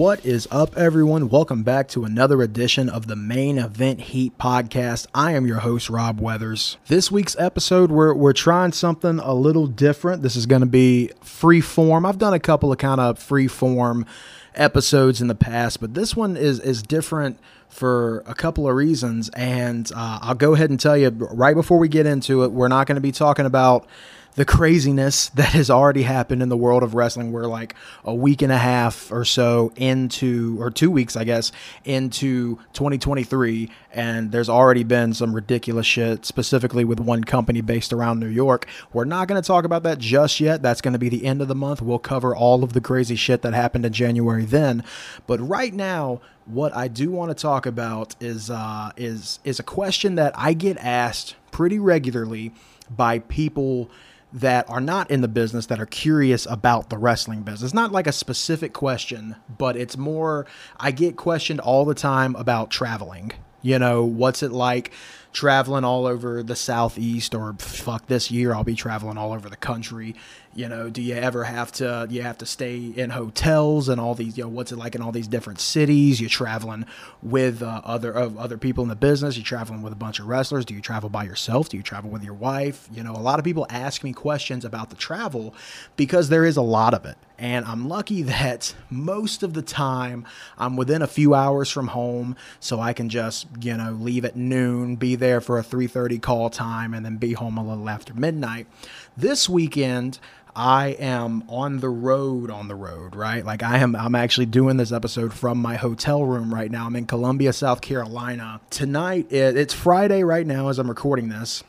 What is up, everyone? Welcome back to another edition of the Main Event Heat podcast. I am your host, Rob Weathers. This week's episode, we're, we're trying something a little different. This is going to be free form. I've done a couple of kind of free form episodes in the past, but this one is is different for a couple of reasons. And uh, I'll go ahead and tell you right before we get into it, we're not going to be talking about the craziness that has already happened in the world of wrestling. We're like a week and a half or so into, or two weeks, I guess, into 2023, and there's already been some ridiculous shit, specifically with one company based around New York. We're not going to talk about that just yet. That's going to be the end of the month. We'll cover all of the crazy shit that happened in January then. But right now, what I do want to talk about is uh, is is a question that I get asked pretty regularly by people that are not in the business that are curious about the wrestling business. Not like a specific question, but it's more I get questioned all the time about traveling. You know, what's it like traveling all over the southeast or fuck this year I'll be traveling all over the country. You know do you ever have to you have to stay in hotels and all these you know what's it like in all these different cities? You're traveling with uh, other uh, other people in the business. You're traveling with a bunch of wrestlers. Do you travel by yourself? Do you travel with your wife? You know a lot of people ask me questions about the travel because there is a lot of it and I'm lucky that most of the time I'm within a few hours from home so I can just you know leave at noon be there for a 3:30 call time and then be home a little after midnight this weekend I am on the road on the road, right? Like I am I'm actually doing this episode from my hotel room right now. I'm in Columbia, South Carolina. Tonight it, it's Friday right now as I'm recording this.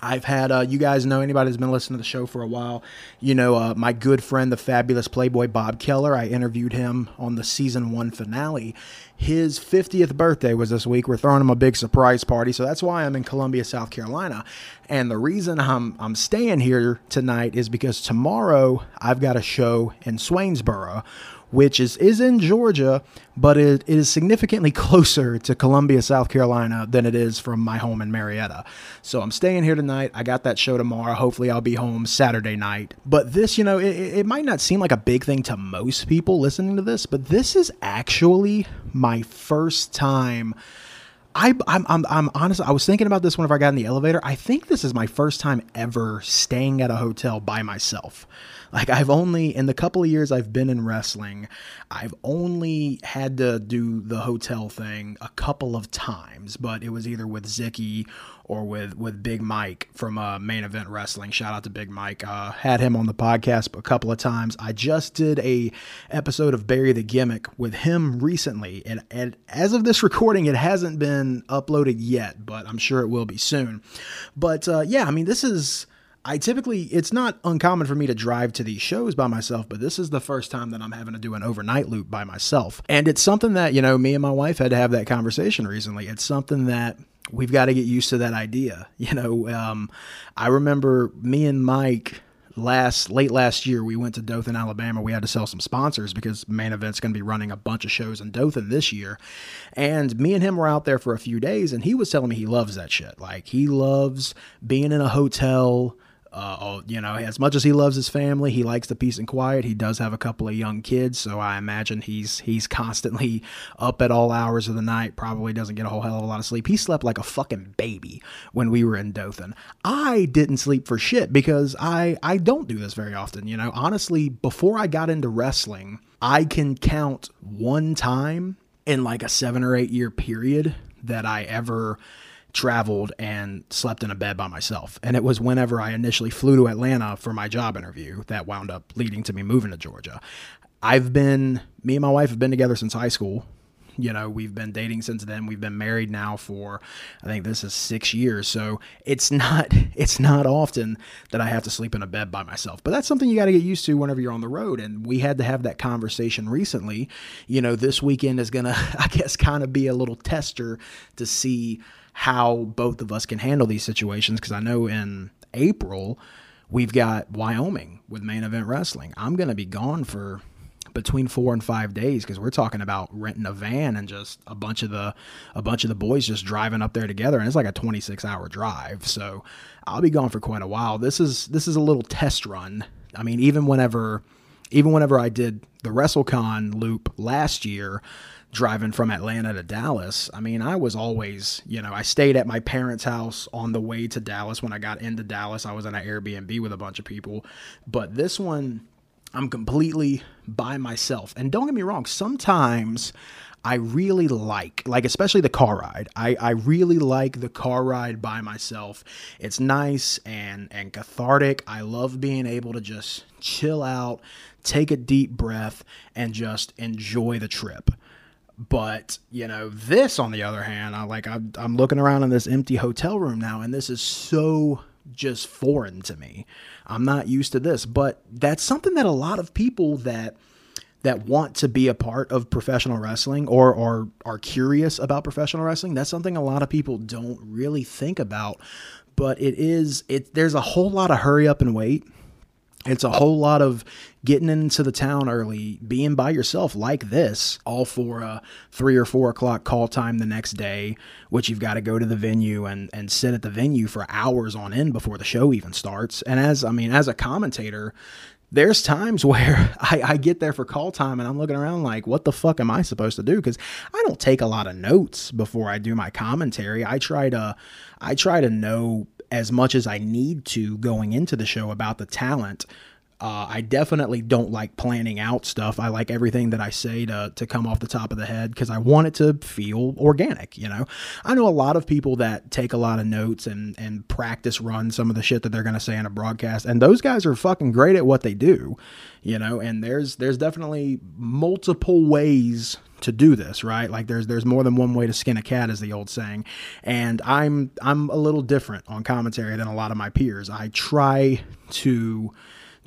I've had uh, you guys know anybody who's been listening to the show for a while. You know uh, my good friend, the fabulous Playboy Bob Keller. I interviewed him on the season one finale. His 50th birthday was this week. We're throwing him a big surprise party, so that's why I'm in Columbia, South Carolina. And the reason I'm I'm staying here tonight is because tomorrow I've got a show in Swainsboro which is, is in Georgia, but it, it is significantly closer to Columbia, South Carolina than it is from my home in Marietta. So I'm staying here tonight. I got that show tomorrow. Hopefully, I'll be home Saturday night. But this, you know, it, it might not seem like a big thing to most people listening to this, but this is actually my first time. I, I'm, I'm, I'm honest. I was thinking about this whenever I got in the elevator. I think this is my first time ever staying at a hotel by myself. Like I've only in the couple of years I've been in wrestling, I've only had to do the hotel thing a couple of times, but it was either with Zicky or with with Big Mike from uh, Main Event Wrestling. Shout out to Big Mike. Uh, had him on the podcast a couple of times. I just did a episode of Bury the Gimmick with him recently, and, and as of this recording, it hasn't been uploaded yet, but I'm sure it will be soon. But uh, yeah, I mean, this is I typically, it's not uncommon for me to drive to these shows by myself, but this is the first time that I'm having to do an overnight loop by myself. And it's something that, you know, me and my wife had to have that conversation recently. It's something that we've got to get used to that idea. You know, um, I remember me and Mike last late last year we went to Dothan, Alabama. We had to sell some sponsors because main event's going to be running a bunch of shows in Dothan this year. And me and him were out there for a few days and he was telling me he loves that shit. Like he loves being in a hotel uh, oh, you know, as much as he loves his family, he likes the peace and quiet. He does have a couple of young kids, so I imagine he's he's constantly up at all hours of the night. Probably doesn't get a whole hell of a lot of sleep. He slept like a fucking baby when we were in Dothan. I didn't sleep for shit because I I don't do this very often. You know, honestly, before I got into wrestling, I can count one time in like a seven or eight year period that I ever traveled and slept in a bed by myself. And it was whenever I initially flew to Atlanta for my job interview that wound up leading to me moving to Georgia. I've been, me and my wife have been together since high school. You know, we've been dating since then. We've been married now for, I think this is six years. So it's not, it's not often that I have to sleep in a bed by myself. But that's something you got to get used to whenever you're on the road. And we had to have that conversation recently. You know, this weekend is going to, I guess, kind of be a little tester to see how both of us can handle these situations because I know in April we've got Wyoming with main event wrestling. I'm going to be gone for between 4 and 5 days because we're talking about renting a van and just a bunch of the a bunch of the boys just driving up there together and it's like a 26 hour drive. So I'll be gone for quite a while. This is this is a little test run. I mean even whenever even whenever I did the WrestleCon loop last year, driving from Atlanta to Dallas, I mean, I was always, you know, I stayed at my parents' house on the way to Dallas. When I got into Dallas, I was in an Airbnb with a bunch of people. But this one, I'm completely by myself. And don't get me wrong, sometimes I really like, like especially the car ride. I, I really like the car ride by myself. It's nice and and cathartic. I love being able to just chill out, take a deep breath, and just enjoy the trip. But you know, this on the other hand, I like I'm, I'm looking around in this empty hotel room now, and this is so just foreign to me. I'm not used to this, but that's something that a lot of people that that want to be a part of professional wrestling or, are are curious about professional wrestling, that's something a lot of people don't really think about. But it is it there's a whole lot of hurry up and wait. It's a whole lot of getting into the town early, being by yourself like this, all for a three or four o'clock call time the next day, which you've got to go to the venue and, and sit at the venue for hours on end before the show even starts. And as I mean, as a commentator, there's times where I, I, get there for call time and I'm looking around like, what the fuck am I supposed to do? Because I don't take a lot of notes before I do my commentary. I try to, I try to know as much as I need to going into the show about the talent uh, I definitely don't like planning out stuff. I like everything that I say to, to come off the top of the head because I want it to feel organic. You know, I know a lot of people that take a lot of notes and, and practice run some of the shit that they're going to say in a broadcast. And those guys are fucking great at what they do, you know, and there's, there's definitely multiple ways to do this, right? Like there's there's more than one way to skin a cat, is the old saying. And I'm I'm a little different on commentary than a lot of my peers. I try to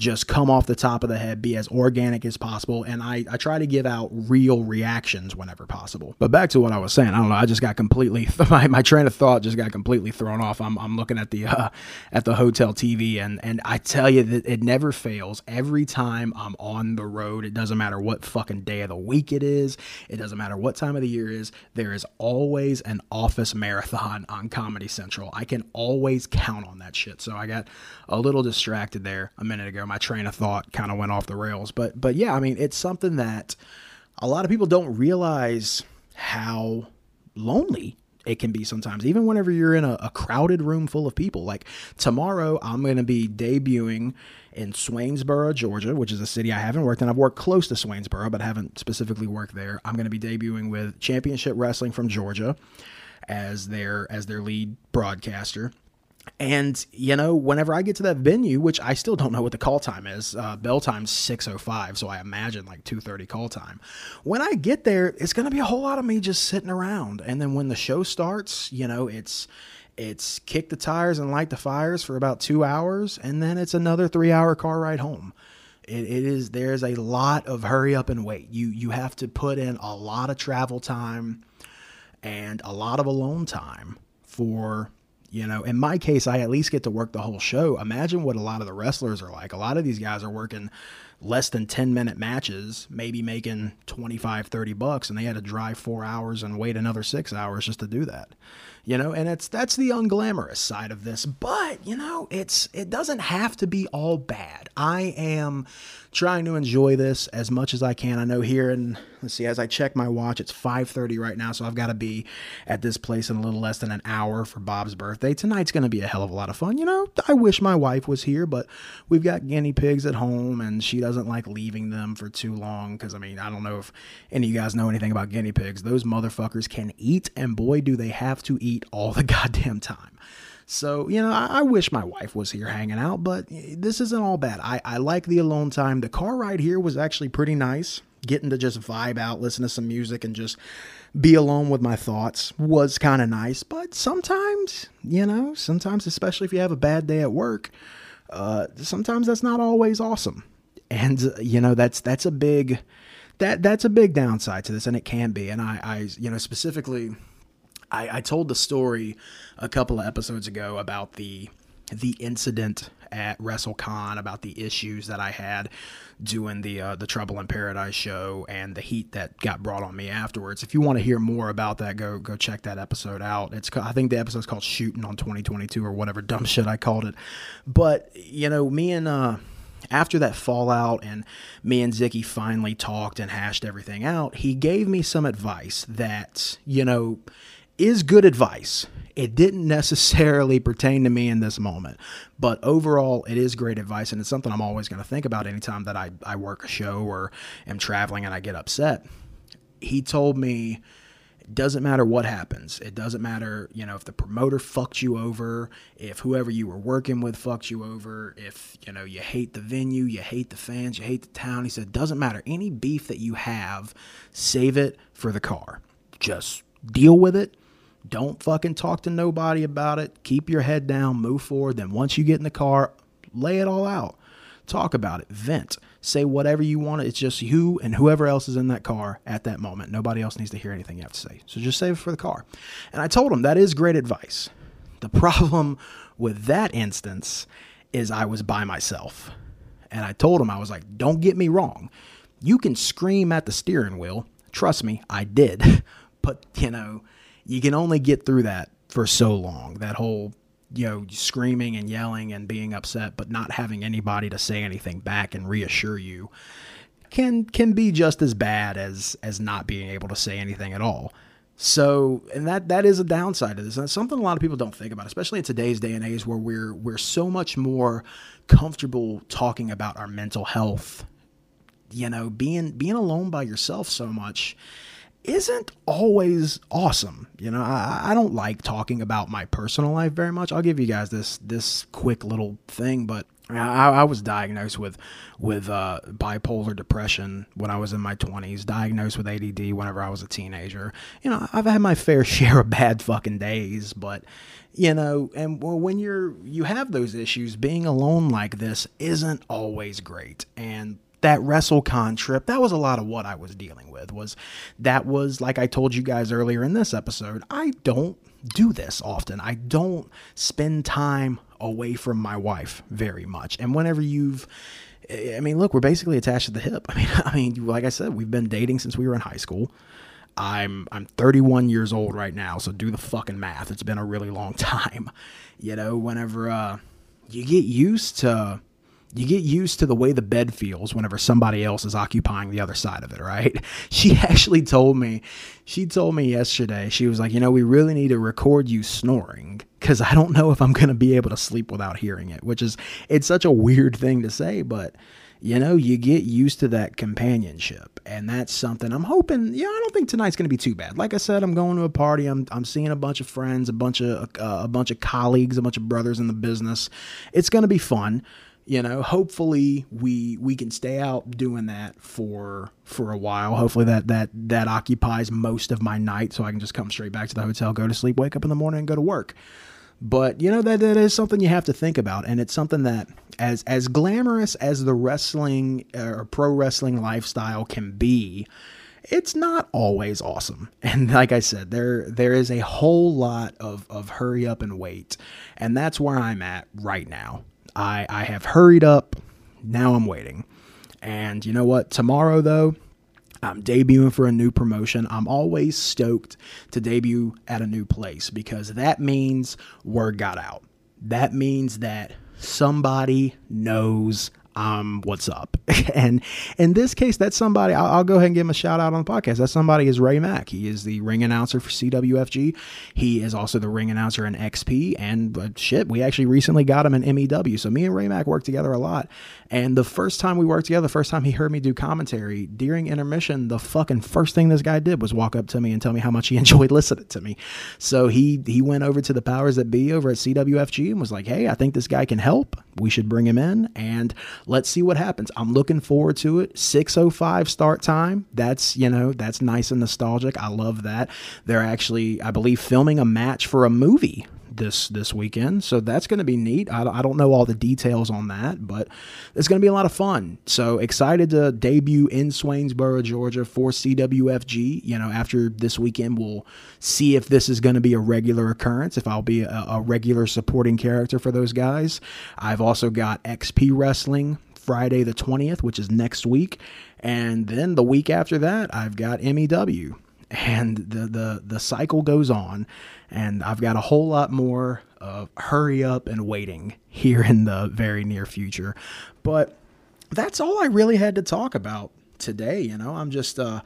just come off the top of the head, be as organic as possible. And I, I try to give out real reactions whenever possible. But back to what I was saying, I don't know. I just got completely, my, my train of thought just got completely thrown off. I'm, I'm looking at the, uh, at the hotel TV and, and I tell you that it never fails. Every time I'm on the road, it doesn't matter what fucking day of the week it is. It doesn't matter what time of the year is. There is always an office marathon on Comedy Central. I can always count on that shit. So I got a little distracted there a minute ago my train of thought kind of went off the rails. But but yeah, I mean, it's something that a lot of people don't realize how lonely it can be sometimes, even whenever you're in a, a crowded room full of people. Like tomorrow, I'm going to be debuting in Swainsboro, Georgia, which is a city I haven't worked in. I've worked close to Swainsboro, but haven't specifically worked there. I'm going to be debuting with Championship Wrestling from Georgia as their as their lead broadcaster. And you know, whenever I get to that venue, which I still don't know what the call time is, uh, bell time's six oh five, so I imagine like two thirty call time. When I get there, it's gonna be a whole lot of me just sitting around, and then when the show starts, you know, it's it's kick the tires and light the fires for about two hours, and then it's another three hour car ride home. It, it is there's a lot of hurry up and wait. You you have to put in a lot of travel time and a lot of alone time for you know, in my case, I at least get to work the whole show. Imagine what a lot of the wrestlers are like. A lot of these guys are working less than 10 minute matches, maybe making 25, 30 bucks, and they had to drive four hours and wait another six hours just to do that. You know, and it's that's the unglamorous side of this. But, you know, it's it doesn't have to be all bad. I am trying to enjoy this as much as I can. I know here and let's see, as I check my watch, it's 5:30 right now, so I've got to be at this place in a little less than an hour for Bob's birthday. Tonight's going to be a hell of a lot of fun. You know, I wish my wife was here, but we've got guinea pigs at home and she doesn't like leaving them for too long cuz I mean, I don't know if any of you guys know anything about guinea pigs. Those motherfuckers can eat and boy do they have to eat all the goddamn time. So, you know, I, I, wish my wife was here hanging out, but this isn't all bad. I, I like the alone time. The car ride here was actually pretty nice. Getting to just vibe out, listen to some music, and just be alone with my thoughts was kind of nice. But sometimes, you know, sometimes, especially if you have a bad day at work, uh, sometimes that's not always awesome. And, uh, you know, that's, that's a big, that, that's a big downside to this, and it can be. And I, I you know, specifically, I, I told the story a couple of episodes ago about the the incident at WrestleCon about the issues that I had doing the uh, the Trouble in Paradise show and the heat that got brought on me afterwards. If you want to hear more about that, go go check that episode out. It's I think the episode's called "Shooting on 2022" or whatever dumb shit I called it. But you know, me and uh, after that fallout and me and Zicky finally talked and hashed everything out, he gave me some advice that, you know, is good advice. It didn't necessarily pertain to me in this moment, but overall, it is great advice, and it's something I'm always going to think about anytime that I, I work a show or am traveling and I get upset. He told me it doesn't matter what happens. It doesn't matter, you know, if the promoter fucked you over, if whoever you were working with fucked you over, if, you know, you hate the venue, you hate the fans, you hate the town. He said, doesn't matter. Any beef that you have, save it for the car. Just deal with it don't fucking talk to nobody about it. Keep your head down, move forward. Then once you get in the car, lay it all out. Talk about it, vent, say whatever you want. It's just you and whoever else is in that car at that moment. Nobody else needs to hear anything you have to say. So just save it for the car. And I told him that is great advice. The problem with that instance is I was by myself. And I told him, I was like, don't get me wrong. You can scream at the steering wheel. Trust me, I did. But, you know, you can only get through that for so long. That whole you know screaming and yelling and being upset, but not having anybody to say anything back and reassure you can can be just as bad as as not being able to say anything at all. So, and that that is a downside to this, and something a lot of people don't think about, especially in today's day and age where we're we're so much more comfortable talking about our mental health. You know, being being alone by yourself so much isn't always awesome. You know, I, I don't like talking about my personal life very much. I'll give you guys this this quick little thing, but I, I was diagnosed with with uh, bipolar depression when I was in my twenties. Diagnosed with ADD whenever I was a teenager. You know, I've had my fair share of bad fucking days, but you know, and when you're you have those issues, being alone like this isn't always great. And that WrestleCon trip, that was a lot of what I was dealing with. Was that was like I told you guys earlier in this episode, I don't do this often. I don't spend time away from my wife very much. And whenever you've I mean, look, we're basically attached to the hip. I mean, I mean, like I said, we've been dating since we were in high school. I'm I'm 31 years old right now, so do the fucking math. It's been a really long time. You know, whenever uh, you get used to you get used to the way the bed feels whenever somebody else is occupying the other side of it, right? She actually told me, she told me yesterday, she was like, you know, we really need to record you snoring because I don't know if I'm going to be able to sleep without hearing it, which is, it's such a weird thing to say, but you know, you get used to that companionship. And that's something I'm hoping, yeah, I don't think tonight's going to be too bad. Like I said, I'm going to a party. I'm, I'm seeing a bunch of friends, a bunch of, uh, a bunch of colleagues, a bunch of brothers in the business. It's going to be fun you know hopefully we we can stay out doing that for for a while hopefully that that that occupies most of my night so i can just come straight back to the hotel go to sleep wake up in the morning and go to work but you know that that is something you have to think about and it's something that as as glamorous as the wrestling uh, or pro wrestling lifestyle can be it's not always awesome. And like I said, there there is a whole lot of of hurry up and wait. And that's where I'm at right now. I, I have hurried up. Now I'm waiting. And you know what? Tomorrow, though, I'm debuting for a new promotion. I'm always stoked to debut at a new place because that means word got out. That means that somebody knows um, what's up. and in this case, that's somebody, I'll, I'll, go ahead and give him a shout out on the podcast. That somebody is Ray Mack. He is the ring announcer for CWFG. He is also the ring announcer in XP. And uh, shit, we actually recently got him in MEW. So me and Ray Mack work together a lot. And the first time we worked together, the first time he heard me do commentary during intermission, the fucking first thing this guy did was walk up to me and tell me how much he enjoyed listening to me. So he, he went over to the powers that be over at CWFG and was like, hey, I think this guy can help. We should bring him in. And let's see what happens. I'm looking forward to it. 605 start time. That's, you know, that's nice and nostalgic. I love that. They're actually, I believe, filming a match for a movie this this weekend. So that's going to be neat. I, I don't know all the details on that, but it's going to be a lot of fun. So excited to debut in Swainsboro, Georgia for CWFG. You know, after this weekend, we'll see if this is going to be a regular occurrence, if I'll be a, a regular supporting character for those guys. I've also got XP Wrestling Friday the 20th, which is next week. And then the week after that, I've got MEW and the the the cycle goes on and I've got a whole lot more of hurry up and waiting here in the very near future but that's all I really had to talk about today. You know, I'm just, uh,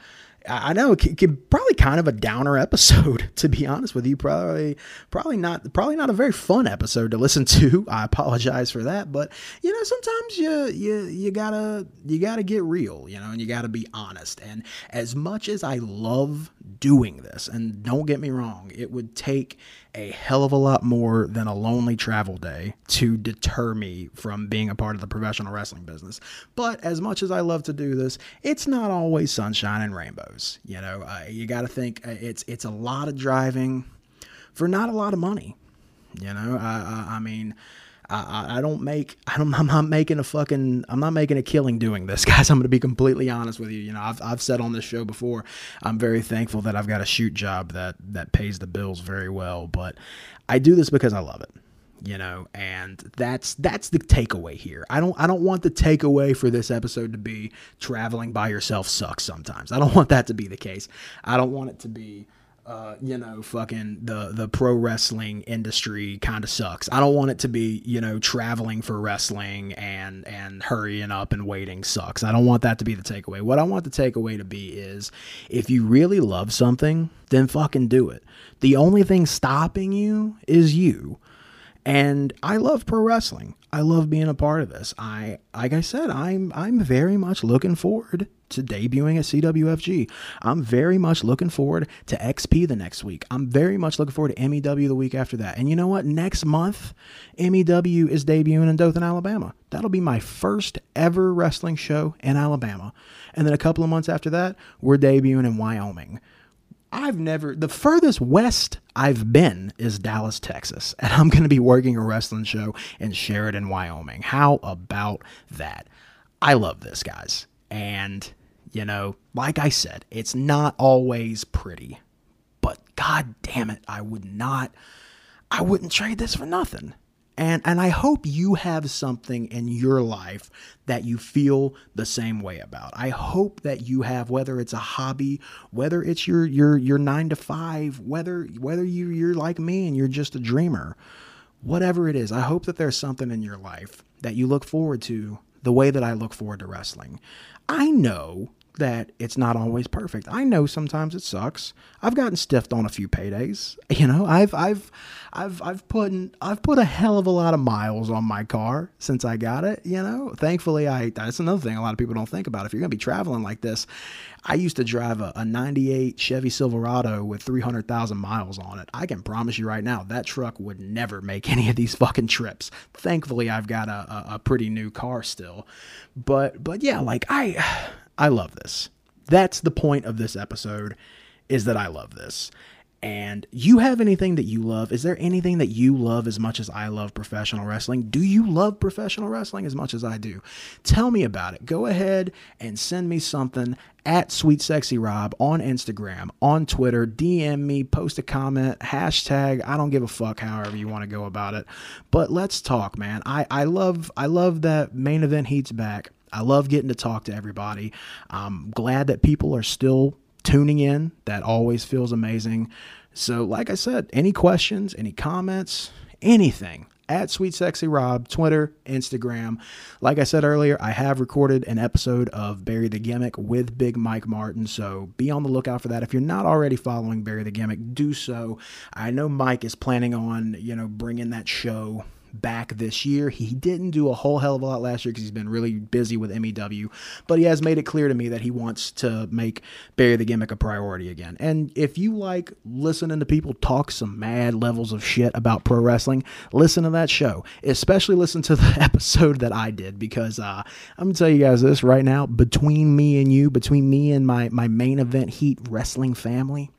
I know it could, probably kind of a downer episode, to be honest with you. Probably, probably not, probably not a very fun episode to listen to. I apologize for that, but you know, sometimes you, you, you gotta, you gotta get real, you know, and you gotta be honest. And as much as I love doing this, and don't get me wrong, it would take a hell of a lot more than a lonely travel day to deter me from being a part of the professional wrestling business. But as much as I love to do this, it's not always sunshine and rainbows. You know, uh, you got to think uh, it's it's a lot of driving for not a lot of money. You know, I, I, I mean. I, I, don't make I don't I'm not making a fucking I'm not making a killing doing this guys I'm going to be completely honest with you you know I've, I've said on this show before I'm very thankful that I've got a shoot job that that pays the bills very well but I do this because I love it you know and that's that's the takeaway here i don't i don't want the takeaway for this episode to be traveling by yourself sucks sometimes i don't want that to be the case i don't want it to be uh, you know, fucking the the pro wrestling industry kind of sucks. I don't want it to be, you know, traveling for wrestling and and hurrying up and waiting sucks. I don't want that to be the takeaway. What I want the takeaway to be is if you really love something, then fucking do it. The only thing stopping you is you. And I love pro wrestling. I love being a part of this. I like I said, I'm I'm very much looking forward to debuting at CWFG. I'm very much looking forward to XP the next week. I'm very much looking forward to MEW the week after that. And you know what? Next month, MEW is debuting in Dothan, Alabama. That'll be my first ever wrestling show in Alabama. And then a couple of months after that, we're debuting in Wyoming. I've never, the furthest west I've been is Dallas, Texas, and I'm going to be working a wrestling show in Sheridan, Wyoming. How about that? I love this, guys. And, you know, like I said, it's not always pretty, but god damn it, I would not, I wouldn't trade this for nothing. And and I hope you have something in your life that you feel the same way about. I hope that you have whether it's a hobby, whether it's your your your 9 to 5, whether whether you you're like me and you're just a dreamer. Whatever it is, I hope that there's something in your life that you look forward to the way that I look forward to wrestling. I know that it's not always perfect. I know sometimes it sucks. I've gotten stiffed on a few paydays. You know, I've I've I've I've put I've put a hell of a lot of miles on my car since I got it. You know, thankfully I that's another thing a lot of people don't think about. If you're gonna be traveling like this, I used to drive a, a 98 Chevy Silverado with 300,000 miles on it. I can promise you right now that truck would never make any of these fucking trips. Thankfully, I've got a, a, a pretty new car still, but but yeah, like I. I love this. That's the point of this episode is that I love this. And you have anything that you love? Is there anything that you love as much as I love professional wrestling? Do you love professional wrestling as much as I do? Tell me about it. Go ahead and send me something at Sweet Sexy Rob on Instagram, on Twitter, DM me, post a comment, hashtag, I don't give a fuck however you want to go about it. But let's talk, man. I, I love I love that main event heat's back. I love getting to talk to everybody. I'm glad that people are still tuning in. That always feels amazing. So, like I said, any questions, any comments, anything at Sweet Sexy Rob, Twitter, Instagram. Like I said earlier, I have recorded an episode of Bury the Gimmick with Big Mike Martin, so be on the lookout for that. If you're not already following Bury the Gimmick, do so. I know Mike is planning on, you know, bringing that show back this year. He didn't do a whole hell of a lot last year because he's been really busy with MEW, but he has made it clear to me that he wants to make Bury the Gimmick a priority again. And if you like listening to people talk some mad levels of shit about pro wrestling, listen to that show. Especially listen to the episode that I did because uh, I'm gonna tell you guys this right now. Between me and you, between me and my my main event heat wrestling family,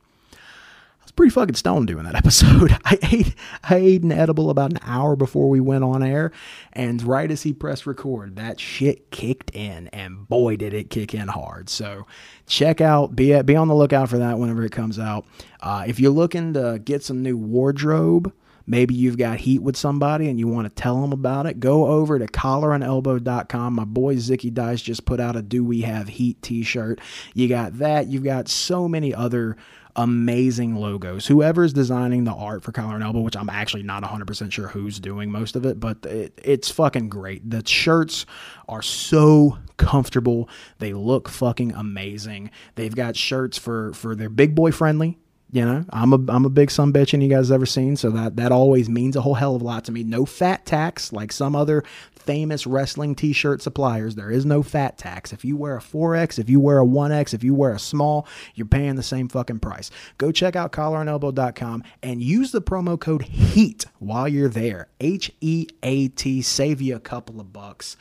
pretty fucking stoned doing that episode. I ate I ate an edible about an hour before we went on air, and right as he pressed record, that shit kicked in, and boy did it kick in hard. So check out be be on the lookout for that whenever it comes out. Uh, if you're looking to get some new wardrobe. Maybe you've got heat with somebody and you want to tell them about it. Go over to collarandelbow.com. My boy Zicky Dice just put out a Do We Have Heat t shirt. You got that. You've got so many other amazing logos. Whoever's designing the art for Collar and Elbow, which I'm actually not 100% sure who's doing most of it, but it, it's fucking great. The shirts are so comfortable. They look fucking amazing. They've got shirts for for their big boy friendly you know, I'm a I'm a big son bitch, and you guys ever seen, so that that always means a whole hell of a lot to me. No fat tax like some other famous wrestling T-shirt suppliers. There is no fat tax. If you wear a 4X, if you wear a 1X, if you wear a small, you're paying the same fucking price. Go check out collarandelbow.com and use the promo code HEAT while you're there. H E A T. Save you a couple of bucks.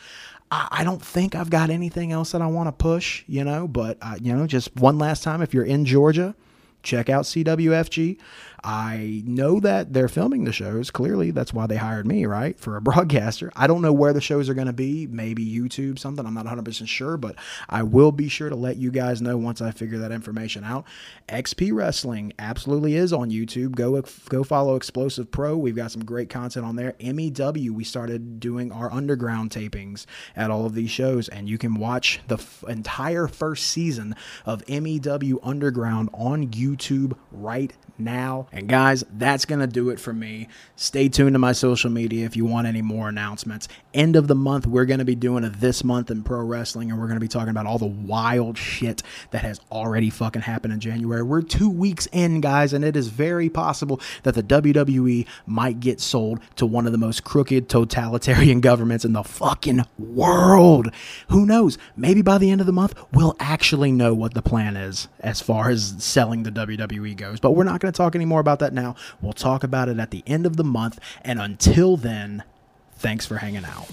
I don't think I've got anything else that I want to push, you know, but, uh, you know, just one last time, if you're in Georgia, check out CWFG. I know that they're filming the shows. Clearly, that's why they hired me, right? For a broadcaster. I don't know where the shows are going to be. Maybe YouTube, something. I'm not 100% sure, but I will be sure to let you guys know once I figure that information out. XP Wrestling absolutely is on YouTube. Go go follow Explosive Pro. We've got some great content on there. MEW, we started doing our underground tapings at all of these shows, and you can watch the f- entire first season of MEW Underground on YouTube right now. And guys, that's going to do it for me. Stay tuned to my social media if you want any more announcements. End of the month, we're going to be doing a this month in pro wrestling, and we're going to be talking about all the wild shit that has already fucking happened in January. We're two weeks in, guys, and it is very possible that the WWE might get sold to one of the most crooked totalitarian governments in the fucking world. Who knows? Maybe by the end of the month, we'll actually know what the plan is as far as selling the WWE goes. But we're not going to talk anymore about that now. We'll talk about it at the end of the month. And until then, thanks for hanging out.